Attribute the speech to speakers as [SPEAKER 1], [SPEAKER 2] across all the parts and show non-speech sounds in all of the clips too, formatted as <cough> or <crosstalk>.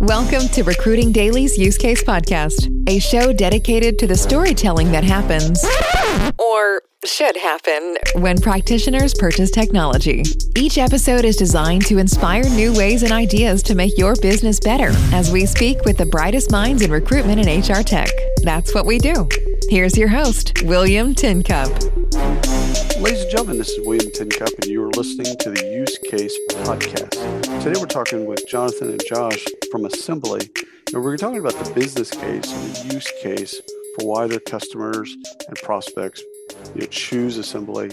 [SPEAKER 1] Welcome to Recruiting Daily's Use Case Podcast, a show dedicated to the storytelling that happens, or should happen, when practitioners purchase technology. Each episode is designed to inspire new ways and ideas to make your business better as we speak with the brightest minds in recruitment and HR tech. That's what we do. Here's your host, William Tincup.
[SPEAKER 2] Ladies and gentlemen, this is William Tincup, and you are listening to the Use Case Podcast. Today we're talking with Jonathan and Josh from Assembly, and we're talking about the business case and the use case for why their customers and prospects you know, choose Assembly.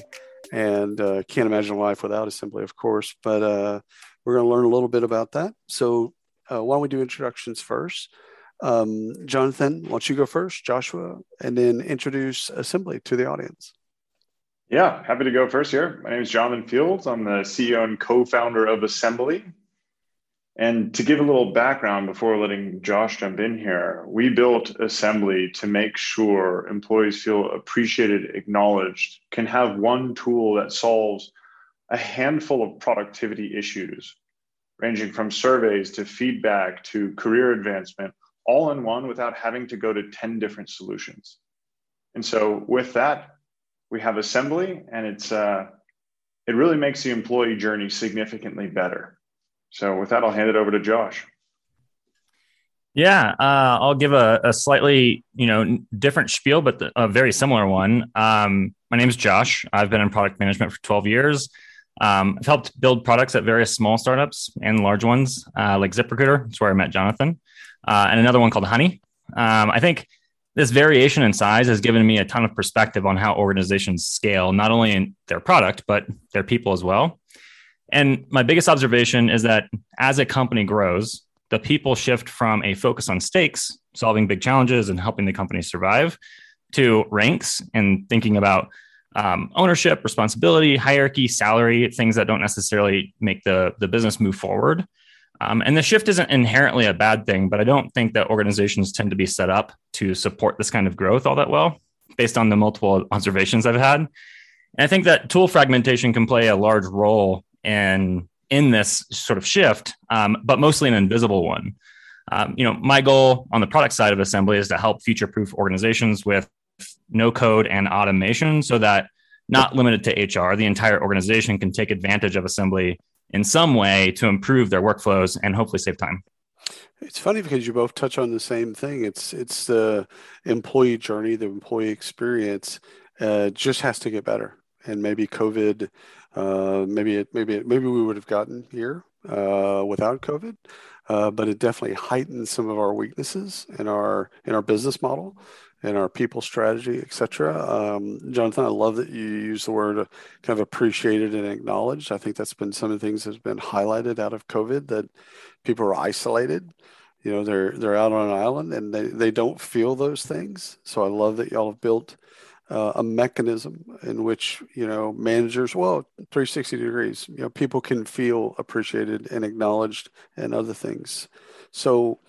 [SPEAKER 2] And uh, can't imagine life without Assembly, of course, but uh, we're going to learn a little bit about that. So, uh, why don't we do introductions first? Um, Jonathan, why don't you go first, Joshua, and then introduce Assembly to the audience?
[SPEAKER 3] Yeah, happy to go first here. My name is Jonathan Fields. I'm the CEO and co founder of Assembly. And to give a little background before letting Josh jump in here, we built Assembly to make sure employees feel appreciated, acknowledged, can have one tool that solves a handful of productivity issues, ranging from surveys to feedback to career advancement, all in one without having to go to 10 different solutions. And so, with that, we have assembly and it's uh, it really makes the employee journey significantly better so with that i'll hand it over to josh.
[SPEAKER 4] Yeah uh, i'll give a, a, slightly you know different spiel but a very similar one. Um, my name is josh. I've been in product management for 12 years. Um, i've helped build products at various small startups and large ones uh, like ziprecruiter. That's where i met jonathan uh, and another one called honey. Um, i think this variation in size has given me a ton of perspective on how organizations scale, not only in their product, but their people as well. And my biggest observation is that as a company grows, the people shift from a focus on stakes, solving big challenges and helping the company survive, to ranks and thinking about um, ownership, responsibility, hierarchy, salary, things that don't necessarily make the, the business move forward. Um, and the shift isn't inherently a bad thing, but I don't think that organizations tend to be set up to support this kind of growth all that well, based on the multiple observations I've had. And I think that tool fragmentation can play a large role in in this sort of shift, um, but mostly an invisible one. Um, you know, my goal on the product side of assembly is to help future-proof organizations with no code and automation, so that not limited to HR, the entire organization can take advantage of assembly in some way to improve their workflows and hopefully save time.
[SPEAKER 2] It's funny because you both touch on the same thing. It's it's the employee journey, the employee experience, uh, just has to get better. And maybe COVID, uh, maybe it, maybe it, maybe we would have gotten here uh, without COVID, uh, but it definitely heightened some of our weaknesses in our in our business model in our people strategy, et cetera. Um, Jonathan, I love that you use the word uh, kind of appreciated and acknowledged. I think that's been some of the things that's been highlighted out of COVID that people are isolated. You know, they're they're out on an island and they, they don't feel those things. So I love that y'all have built uh, a mechanism in which you know managers, well, 360 degrees, you know, people can feel appreciated and acknowledged and other things. So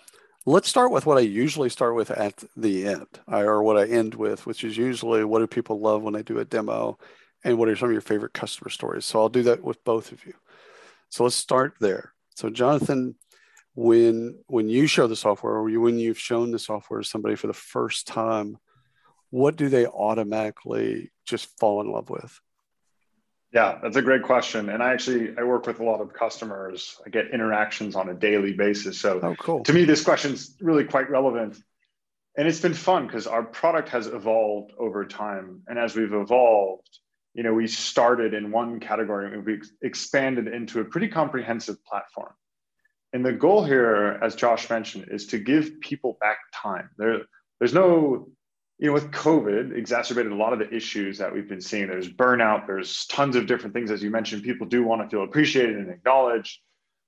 [SPEAKER 2] Let's start with what I usually start with at the end, or what I end with, which is usually what do people love when they do a demo, and what are some of your favorite customer stories. So I'll do that with both of you. So let's start there. So Jonathan, when when you show the software, or when you've shown the software to somebody for the first time, what do they automatically just fall in love with?
[SPEAKER 3] Yeah, that's a great question. And I actually I work with a lot of customers. I get interactions on a daily basis. So
[SPEAKER 2] oh, cool.
[SPEAKER 3] to me, this question's really quite relevant. And it's been fun because our product has evolved over time. And as we've evolved, you know, we started in one category and we expanded into a pretty comprehensive platform. And the goal here, as Josh mentioned, is to give people back time. There, there's no you know, with COVID, exacerbated a lot of the issues that we've been seeing. There's burnout, there's tons of different things, as you mentioned. People do want to feel appreciated and acknowledged,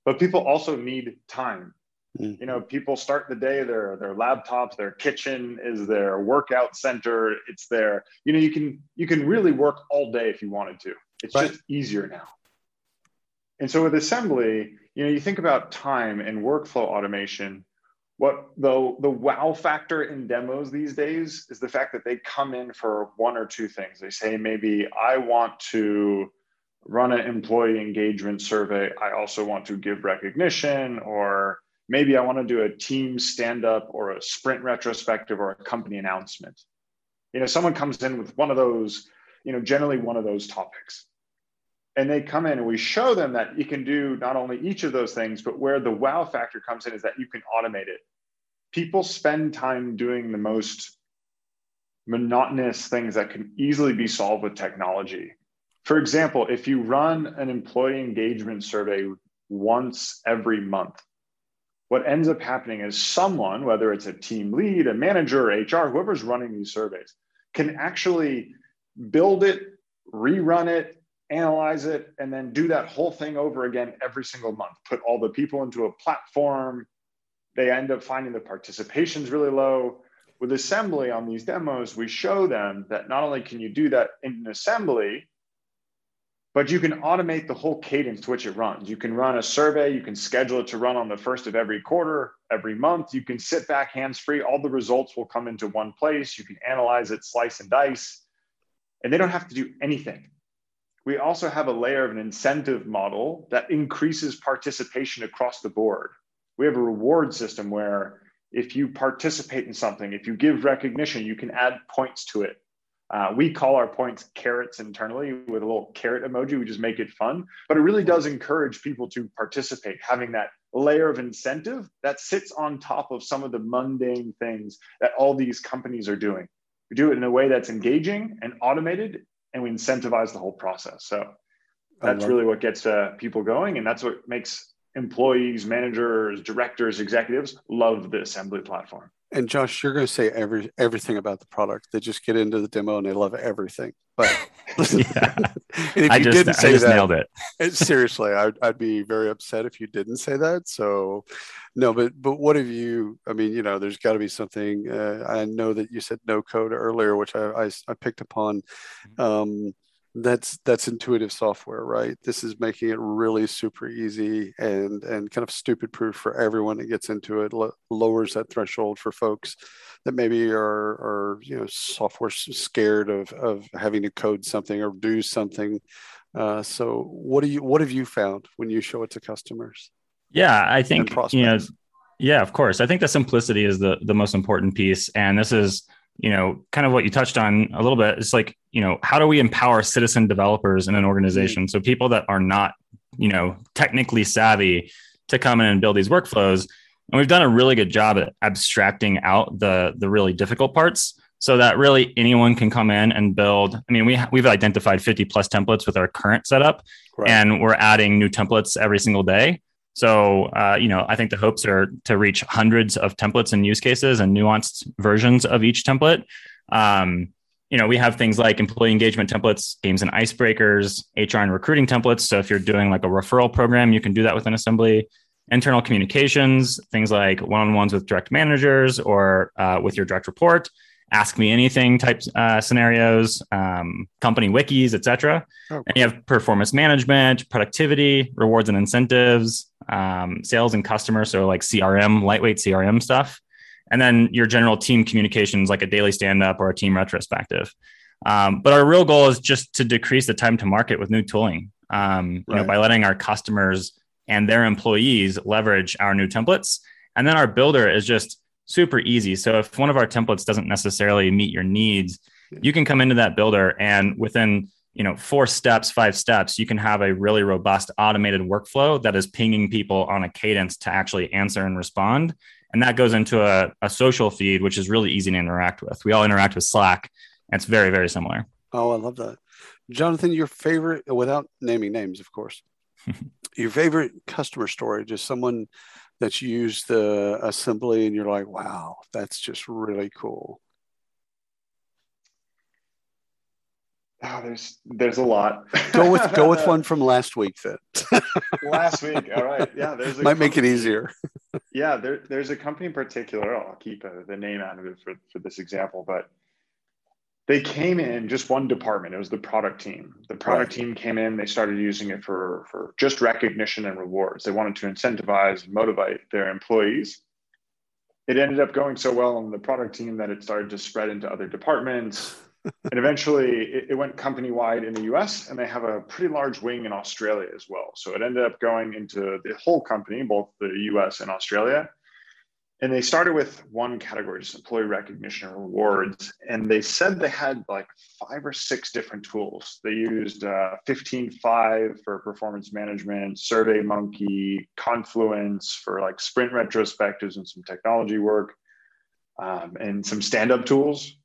[SPEAKER 3] but people also need time. Mm-hmm. You know, people start the day, their their laptops, their kitchen is their workout center. It's their, you know, you can you can really work all day if you wanted to. It's right. just easier now. And so with assembly, you know, you think about time and workflow automation what the the wow factor in demos these days is the fact that they come in for one or two things they say maybe i want to run an employee engagement survey i also want to give recognition or maybe I want to do a team stand up or a sprint retrospective or a company announcement. You know, someone comes in with one of those, you know, generally one of those topics. And they come in and we show them that you can do not only each of those things, but where the wow factor comes in is that you can automate it. People spend time doing the most monotonous things that can easily be solved with technology. For example, if you run an employee engagement survey once every month, what ends up happening is someone, whether it's a team lead, a manager, HR, whoever's running these surveys, can actually build it, rerun it, analyze it, and then do that whole thing over again every single month. Put all the people into a platform. They end up finding the participation's really low. With assembly on these demos, we show them that not only can you do that in assembly, but you can automate the whole cadence to which it runs. You can run a survey, you can schedule it to run on the first of every quarter, every month. You can sit back hands free. All the results will come into one place. You can analyze it, slice and dice, and they don't have to do anything. We also have a layer of an incentive model that increases participation across the board. We have a reward system where if you participate in something, if you give recognition, you can add points to it. Uh, we call our points carrots internally with a little carrot emoji. We just make it fun, but it really does encourage people to participate, having that layer of incentive that sits on top of some of the mundane things that all these companies are doing. We do it in a way that's engaging and automated, and we incentivize the whole process. So that's really what gets uh, people going, and that's what makes employees, managers, directors, executives love the assembly platform.
[SPEAKER 2] And Josh, you're going to say every everything about the product. They just get into the demo and they love everything. But <laughs> listen,
[SPEAKER 4] yeah. <laughs> if I you just, didn't say I just that, nailed <laughs> it.
[SPEAKER 2] seriously, I'd, I'd be very upset if you didn't say that. So, no, but but what have you? I mean, you know, there's got to be something. Uh, I know that you said no code earlier, which I I, I picked upon. Mm-hmm. Um, that's that's intuitive software right? This is making it really super easy and and kind of stupid proof for everyone that gets into it lowers that threshold for folks that maybe are are you know software scared of of having to code something or do something. Uh, so what do you what have you found when you show it to customers?
[SPEAKER 4] Yeah i think you know yeah of course. I think the simplicity is the the most important piece. And this is you know, kind of what you touched on a little bit. It's like, you know, how do we empower citizen developers in an organization? Mm-hmm. So people that are not, you know, technically savvy to come in and build these workflows. And we've done a really good job at abstracting out the the really difficult parts so that really anyone can come in and build. I mean, we we've identified 50 plus templates with our current setup, right. and we're adding new templates every single day. So, uh, you know, I think the hopes are to reach hundreds of templates and use cases and nuanced versions of each template. Um, you know, we have things like employee engagement templates, games and icebreakers, HR and recruiting templates. So if you're doing like a referral program, you can do that with an assembly. Internal communications, things like one-on-ones with direct managers or uh, with your direct report ask me anything type uh, scenarios, um, company wikis, etc. Oh. And you have performance management, productivity, rewards and incentives, um, sales and customer, so like CRM, lightweight CRM stuff, and then your general team communications, like a daily stand up or a team retrospective. Um, but our real goal is just to decrease the time to market with new tooling. Um, you right. know, by letting our customers and their employees leverage our new templates, and then our builder is just super easy. So if one of our templates doesn't necessarily meet your needs, you can come into that builder and within you know four steps five steps you can have a really robust automated workflow that is pinging people on a cadence to actually answer and respond. And that goes into a, a social feed which is really easy to interact with. We all interact with slack. And it's very very similar.
[SPEAKER 2] Oh i love that. Jonathan your favorite without naming names of course <laughs> your favorite customer story just someone that's used the assembly and you're like, wow, that's just really cool?
[SPEAKER 3] Oh, there's there's a lot.
[SPEAKER 2] go with go with one from <laughs> last week then.
[SPEAKER 3] last week, all right. Yeah, there's <laughs>
[SPEAKER 2] might company, make it easier.
[SPEAKER 3] yeah, there, there's a company in particular. I'll keep uh, the name out of it for, for this example, but they came in just one department. It was the product team. The product right. team came in. They started using it for for just recognition and rewards. They wanted to incentivize and motivate their employees. It ended up going so well on the product team that it started to spread into other departments. And eventually it, it went company wide in the US, and they have a pretty large wing in Australia as well. So it ended up going into the whole company, both the US and Australia. And they started with one category, just employee recognition and rewards. And they said they had like five or six different tools. They used uh, 15Five for performance management, SurveyMonkey, Confluence for like sprint retrospectives and some technology work, um, and some stand up tools.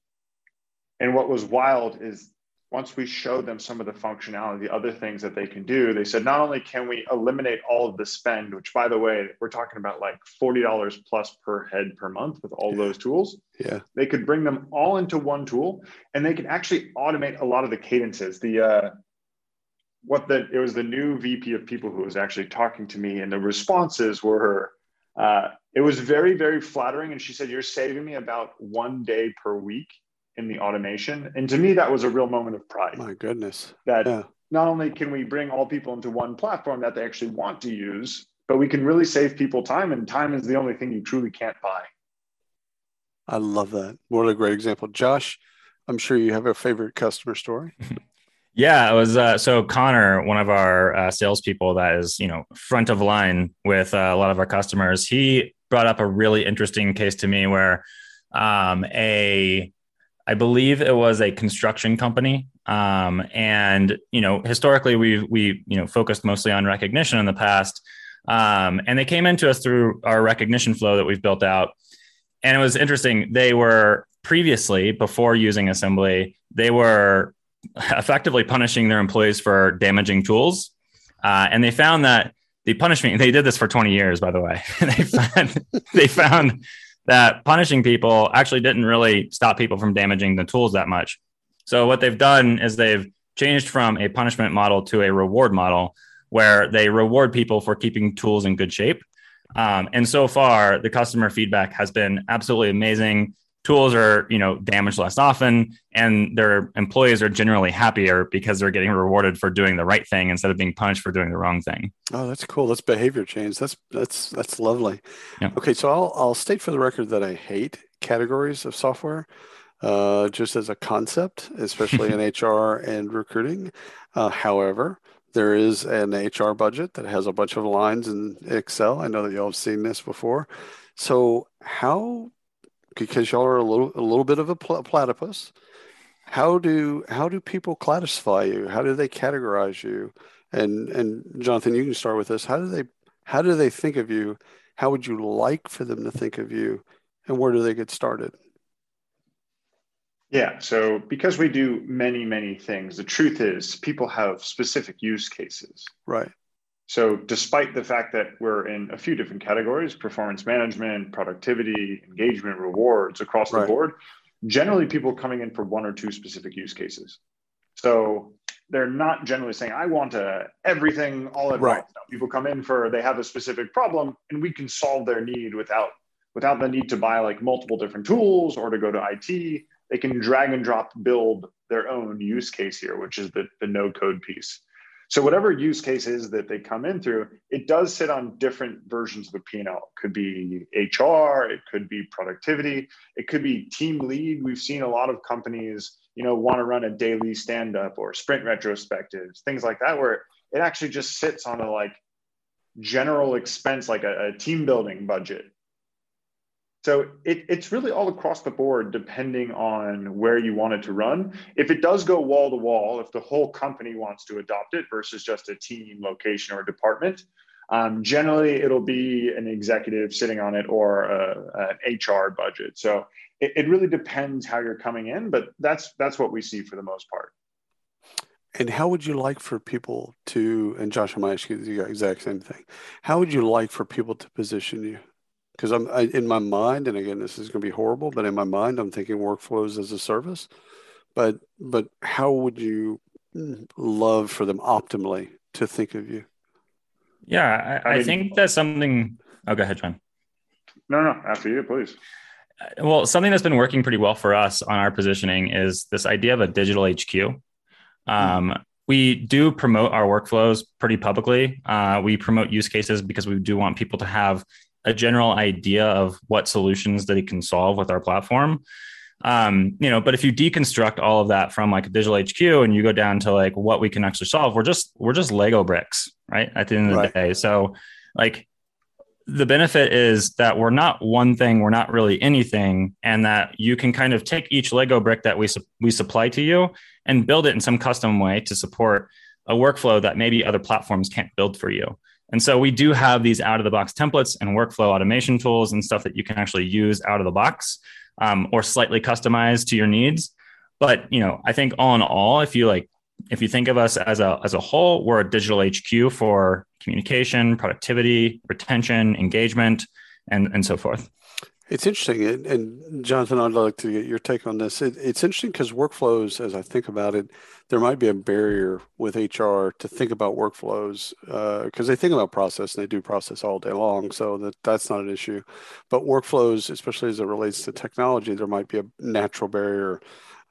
[SPEAKER 3] And what was wild is once we showed them some of the functionality, the other things that they can do, they said not only can we eliminate all of the spend, which by the way, we're talking about like $40 plus per head per month with all yeah. those tools.
[SPEAKER 2] Yeah.
[SPEAKER 3] They could bring them all into one tool and they can actually automate a lot of the cadences. The uh what the it was the new VP of people who was actually talking to me, and the responses were uh, it was very, very flattering. And she said, You're saving me about one day per week in the automation. And to me, that was a real moment of pride.
[SPEAKER 2] My goodness.
[SPEAKER 3] That yeah. not only can we bring all people into one platform that they actually want to use, but we can really save people time. And time is the only thing you truly can't buy.
[SPEAKER 2] I love that. What a great example. Josh, I'm sure you have a favorite customer story. <laughs>
[SPEAKER 4] Yeah, it was uh, so Connor, one of our uh, salespeople that is you know front of line with uh, a lot of our customers. He brought up a really interesting case to me where um, a I believe it was a construction company. Um, and you know, historically, we we you know focused mostly on recognition in the past. Um, and they came into us through our recognition flow that we've built out. And it was interesting. They were previously, before using assembly, they were effectively punishing their employees for damaging tools. Uh, and they found that the punishment, <laughs> they did this for 20 years, by the way. <laughs> they found, they found that punishing people actually didn't really stop people from damaging the tools that much. So what they've done is they've changed from a punishment model to a reward model where they reward people for keeping tools in good shape. Um, and so far, the customer feedback has been absolutely amazing tools are you know damaged less often and their employees are generally happier because they're getting rewarded for doing the right thing instead of being punished for doing the wrong thing.
[SPEAKER 2] Oh that's cool. That's behavior change. That's that's that's lovely. Yeah. okay so I'll, I'll state for the record that i hate categories of software uh, just as a concept especially in <laughs> hr and recruiting. Uh, however there is an hr budget that has a bunch of lines in excel. I know that y'all have seen this before. So how because y'all are a little a little bit of a platypus. How do how do people classify you? How do they categorize you? And and Jonathan, you can start with this. How do they how do they think of you? How would you like for them to think of you? And where do they get started?
[SPEAKER 3] Yeah, so because we do many, many things, the truth is people have specific use cases.
[SPEAKER 2] Right.
[SPEAKER 3] So, despite the fact that we're in a few different categories performance management, productivity, engagement, rewards across right. the board generally people coming in for one or two specific use cases. So, they're not generally saying, I want a everything all at right. once. No, people come in for they have a specific problem and we can solve their need without without the need to buy like multiple different tools or to go to IT. They can drag and drop build their own use case here, which is the, the no code piece. So whatever use case is that they come in through, it does sit on different versions of the P&L. It could be HR, it could be productivity, it could be team lead. We've seen a lot of companies, you know, want to run a daily stand up or sprint retrospectives, things like that where it actually just sits on a like general expense like a, a team building budget so it, it's really all across the board, depending on where you want it to run. If it does go wall to wall, if the whole company wants to adopt it versus just a team, location, or department, um, generally it'll be an executive sitting on it or a, an HR budget. So it, it really depends how you're coming in, but that's that's what we see for the most part.
[SPEAKER 2] And how would you like for people to, and Josh, going to ask you the exact same thing. How would you like for people to position you? Because I'm I, in my mind, and again, this is going to be horrible, but in my mind, I'm thinking workflows as a service. But but how would you love for them optimally to think of you?
[SPEAKER 4] Yeah, I, I, I think that's something. Oh, go ahead, John.
[SPEAKER 3] No, no, after you, please.
[SPEAKER 4] Well, something that's been working pretty well for us on our positioning is this idea of a digital HQ. Um, we do promote our workflows pretty publicly. Uh, we promote use cases because we do want people to have a general idea of what solutions that it can solve with our platform. Um, you know, but if you deconstruct all of that from like a digital HQ and you go down to like what we can actually solve, we're just we're just Lego bricks, right? At the end of the day. So like the benefit is that we're not one thing, we're not really anything, and that you can kind of take each Lego brick that we su- we supply to you and build it in some custom way to support a workflow that maybe other platforms can't build for you. And so we do have these out of the box templates and workflow automation tools and stuff that you can actually use out of the box um, or slightly customize to your needs. But you know, I think all in all, if you like, if you think of us as a as a whole, we're a digital HQ for communication, productivity, retention, engagement, and and so forth.
[SPEAKER 2] It's interesting, and, and Jonathan, I'd like to get your take on this. It, it's interesting because workflows, as I think about it, there might be a barrier with HR to think about workflows because uh, they think about process and they do process all day long, so that that's not an issue. But workflows, especially as it relates to technology, there might be a natural barrier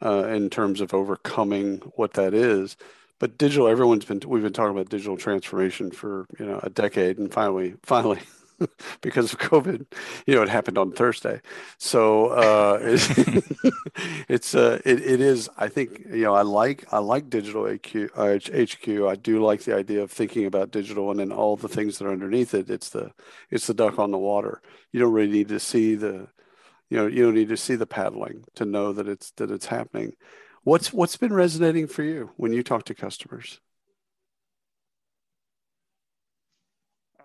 [SPEAKER 2] uh, in terms of overcoming what that is. But digital, everyone's been we've been talking about digital transformation for you know a decade, and finally, finally <laughs> because of COVID. You know, it happened on Thursday, so uh, <laughs> it's uh, it, it is. I think you know I like I like digital HQ, uh, HQ. I do like the idea of thinking about digital and then all the things that are underneath it. It's the it's the duck on the water. You don't really need to see the you know you don't need to see the paddling to know that it's that it's happening. What's what's been resonating for you when you talk to customers?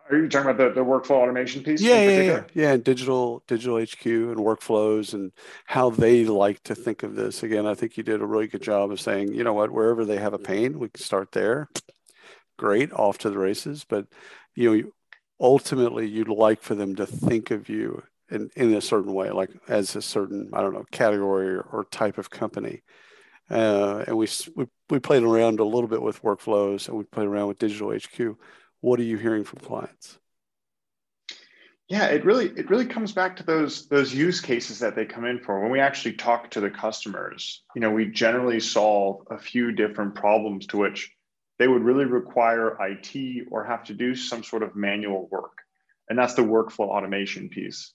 [SPEAKER 3] Are you talking about the, the workflow automation piece?
[SPEAKER 2] Yeah, yeah, yeah, yeah. And digital digital HQ and workflows and how they like to think of this. Again, I think you did a really good job of saying, you know what, wherever they have a pain, we can start there. Great, off to the races. But you know, ultimately, you'd like for them to think of you in, in a certain way, like as a certain, I don't know, category or, or type of company. Uh, and we, we we played around a little bit with workflows, and we played around with digital HQ what are you hearing from clients?
[SPEAKER 3] Yeah, it really it really comes back to those those use cases that they come in for. When we actually talk to the customers, you know, we generally solve a few different problems to which they would really require IT or have to do some sort of manual work. And that's the workflow automation piece.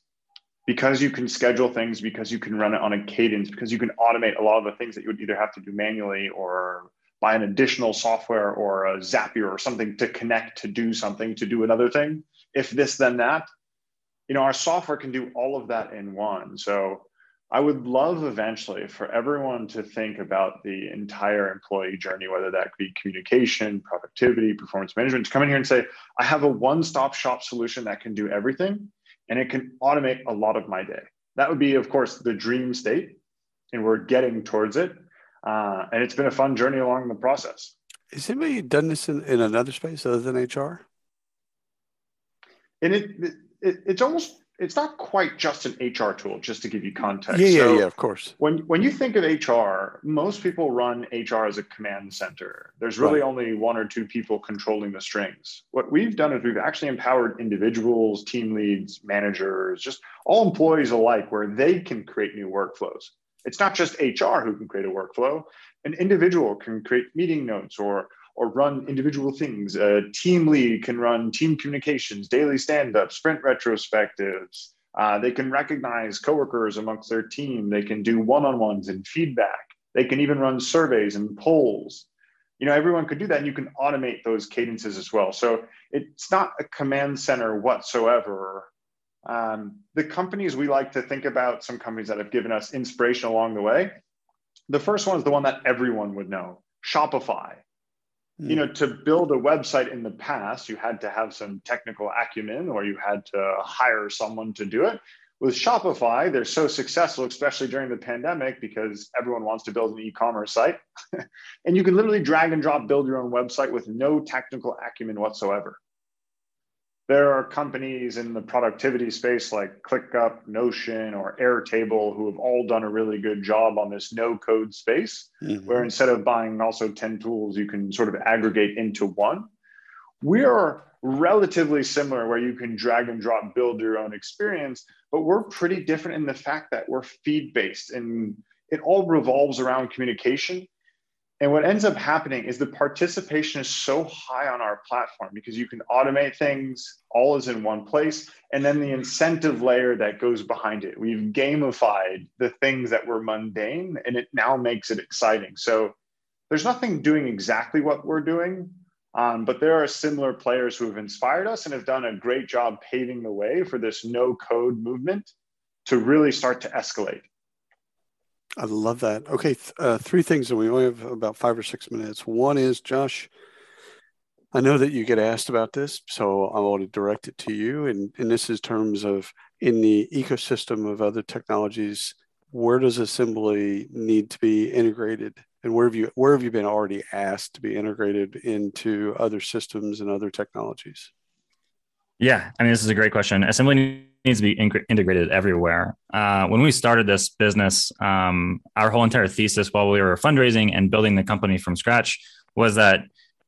[SPEAKER 3] Because you can schedule things, because you can run it on a cadence, because you can automate a lot of the things that you would either have to do manually or buy an additional software or a Zapier or something to connect to do something to do another thing. If this, then that. You know, our software can do all of that in one. So I would love eventually for everyone to think about the entire employee journey, whether that be communication, productivity, performance management, to come in here and say, I have a one stop shop solution that can do everything and it can automate a lot of my day. That would be, of course, the dream state. And we're getting towards it. Uh, and it's been a fun journey along the process.
[SPEAKER 2] Has anybody done this in, in another space other than HR?
[SPEAKER 3] And it, it, it's almost it's not quite just an HR tool, just to give you context.
[SPEAKER 2] Yeah, yeah, so yeah, of course.
[SPEAKER 3] When when you think of HR, most people run HR as a command center. There's really right. only one or two people controlling the strings. What we've done is we've actually empowered individuals, team leads, managers, just all employees alike, where they can create new workflows. It's not just HR who can create a workflow. An individual can create meeting notes or or run individual things. A team lead can run team communications, daily stand-ups, sprint retrospectives. Uh, they can recognize coworkers amongst their team. They can do one-on-ones and feedback. They can even run surveys and polls. You know, everyone could do that, and you can automate those cadences as well. So it's not a command center whatsoever um, the companies we like to think about, some companies that have given us inspiration along the way. The first one is the one that everyone would know Shopify. Mm. You know, to build a website in the past, you had to have some technical acumen or you had to hire someone to do it. With Shopify, they're so successful, especially during the pandemic, because everyone wants to build an e commerce site. <laughs> and you can literally drag and drop build your own website with no technical acumen whatsoever. There are companies in the productivity space like ClickUp, Notion, or Airtable who have all done a really good job on this no code space, mm-hmm. where instead of buying also 10 tools, you can sort of aggregate into one. We are relatively similar where you can drag and drop, build your own experience, but we're pretty different in the fact that we're feed based and it all revolves around communication And what ends up happening is the participation is so high on our platform because you can automate things, all is in one place. And then the incentive layer that goes behind it. We've gamified the things that were mundane and it now makes it exciting. So there's nothing doing exactly what we're doing, um, but there are similar players who have inspired us and have done a great job paving the way for this no code movement to really start to escalate.
[SPEAKER 2] I love that. Okay, th- uh, three things, and we only have about five or six minutes. One is Josh. I know that you get asked about this, so I want to direct it to you. And, and this is terms of in the ecosystem of other technologies, where does assembly need to be integrated, and where have you where have you been already asked to be integrated into other systems and other technologies?
[SPEAKER 4] Yeah, I mean, this is a great question. Assembly needs to be in- integrated everywhere. Uh, when we started this business, um, our whole entire thesis while we were fundraising and building the company from scratch was that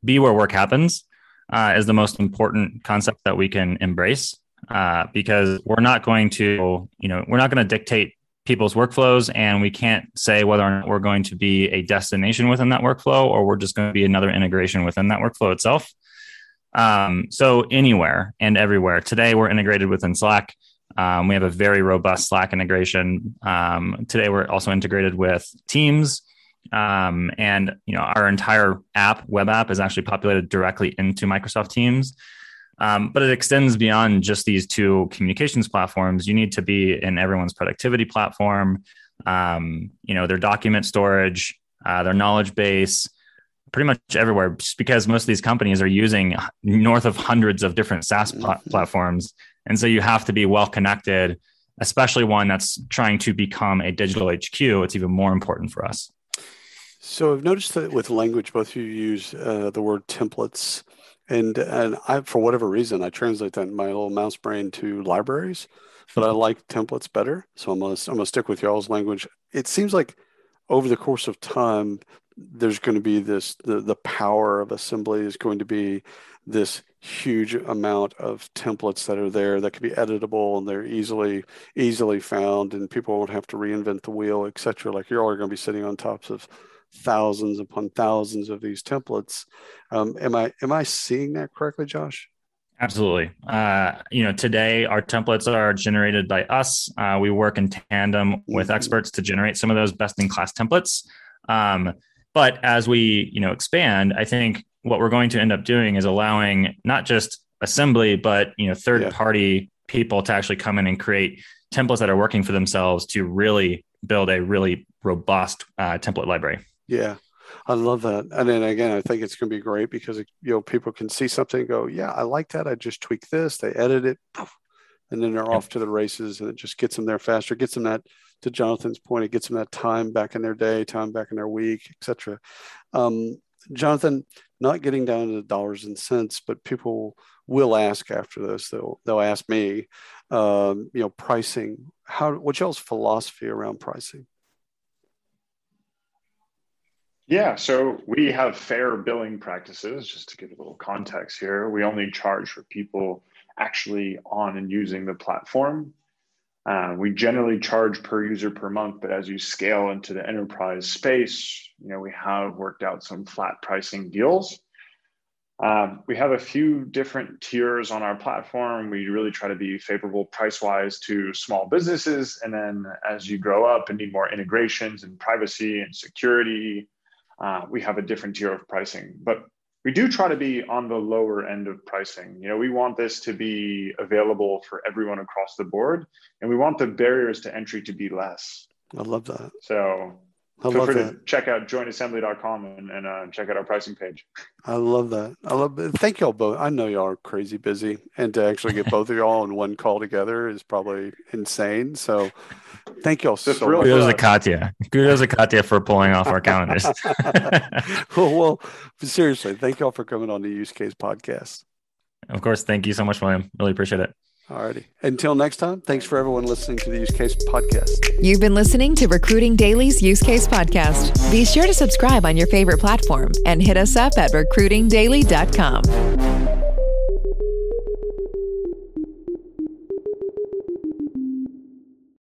[SPEAKER 4] be where work happens uh, is the most important concept that we can embrace uh, because we're not going to, you know, we're not going to dictate people's workflows and we can't say whether or not we're going to be a destination within that workflow or we're just going to be another integration within that workflow itself. Um, so anywhere and everywhere. Today we're integrated within Slack. Um, we have a very robust Slack integration. Um, today we're also integrated with Teams, um, and you know our entire app, web app, is actually populated directly into Microsoft Teams. Um, but it extends beyond just these two communications platforms. You need to be in everyone's productivity platform. Um, you know their document storage, uh, their knowledge base, pretty much everywhere just because most of these companies are using north of hundreds of different SaaS pl- mm-hmm. platforms. And so you have to be well connected, especially one that's trying to become a digital HQ. It's even more important for us.
[SPEAKER 2] So I've noticed that with language, both of you use uh, the word templates, and and I, for whatever reason, I translate that in my little mouse brain to libraries, but I <laughs> like templates better. So I'm gonna I'm gonna stick with y'all's language. It seems like over the course of time, there's going to be this the, the power of assembly is going to be this huge amount of templates that are there that can be editable and they're easily easily found and people won't have to reinvent the wheel etc like you're all going to be sitting on tops of thousands upon thousands of these templates um, am i am i seeing that correctly josh
[SPEAKER 4] Absolutely. Uh, you know, today our templates are generated by us. Uh, we work in tandem with mm-hmm. experts to generate some of those best in class templates. Um, but as we, you know, expand, I think what we're going to end up doing is allowing not just assembly, but you know, third yeah. party people to actually come in and create templates that are working for themselves to really build a really robust uh, template library.
[SPEAKER 2] Yeah. I love that. And then again, I think it's going to be great because, you know, people can see something go, yeah, I like that. I just tweak this. They edit it and then they're yep. off to the races and it just gets them there faster, gets them that to Jonathan's point, it gets them that time back in their day, time back in their week, etc. Um, Jonathan, not getting down to dollars and cents, but people will ask after this. They'll they'll ask me, um, you know, pricing. How what's y'all's philosophy around pricing?
[SPEAKER 3] Yeah, so we have fair billing practices. Just to give a little context here, we only charge for people actually on and using the platform. Uh, we generally charge per user per month, but as you scale into the enterprise space, you know we have worked out some flat pricing deals. Um, we have a few different tiers on our platform. We really try to be favorable price wise to small businesses, and then as you grow up and need more integrations and privacy and security, uh, we have a different tier of pricing. But we do try to be on the lower end of pricing. You know, we want this to be available for everyone across the board, and we want the barriers to entry to be less.
[SPEAKER 2] I love that.
[SPEAKER 3] So I feel free that. to check out joinassembly.com and, and uh, check out our pricing page.
[SPEAKER 2] I love that. I love it. Thank y'all both. I know y'all are crazy busy, and to actually get both of y'all on one call together is probably insane. So Thank you all so
[SPEAKER 4] much. Kudos to Katya. Kudos to Katya for pulling off our calendars. <laughs> <laughs>
[SPEAKER 2] well, well, seriously, thank you all for coming on the Use Case podcast.
[SPEAKER 4] Of course. Thank you so much, William. Really appreciate it.
[SPEAKER 2] All righty. Until next time, thanks for everyone listening to the Use Case podcast.
[SPEAKER 1] You've been listening to Recruiting Daily's Use Case podcast. Be sure to subscribe on your favorite platform and hit us up at recruitingdaily.com.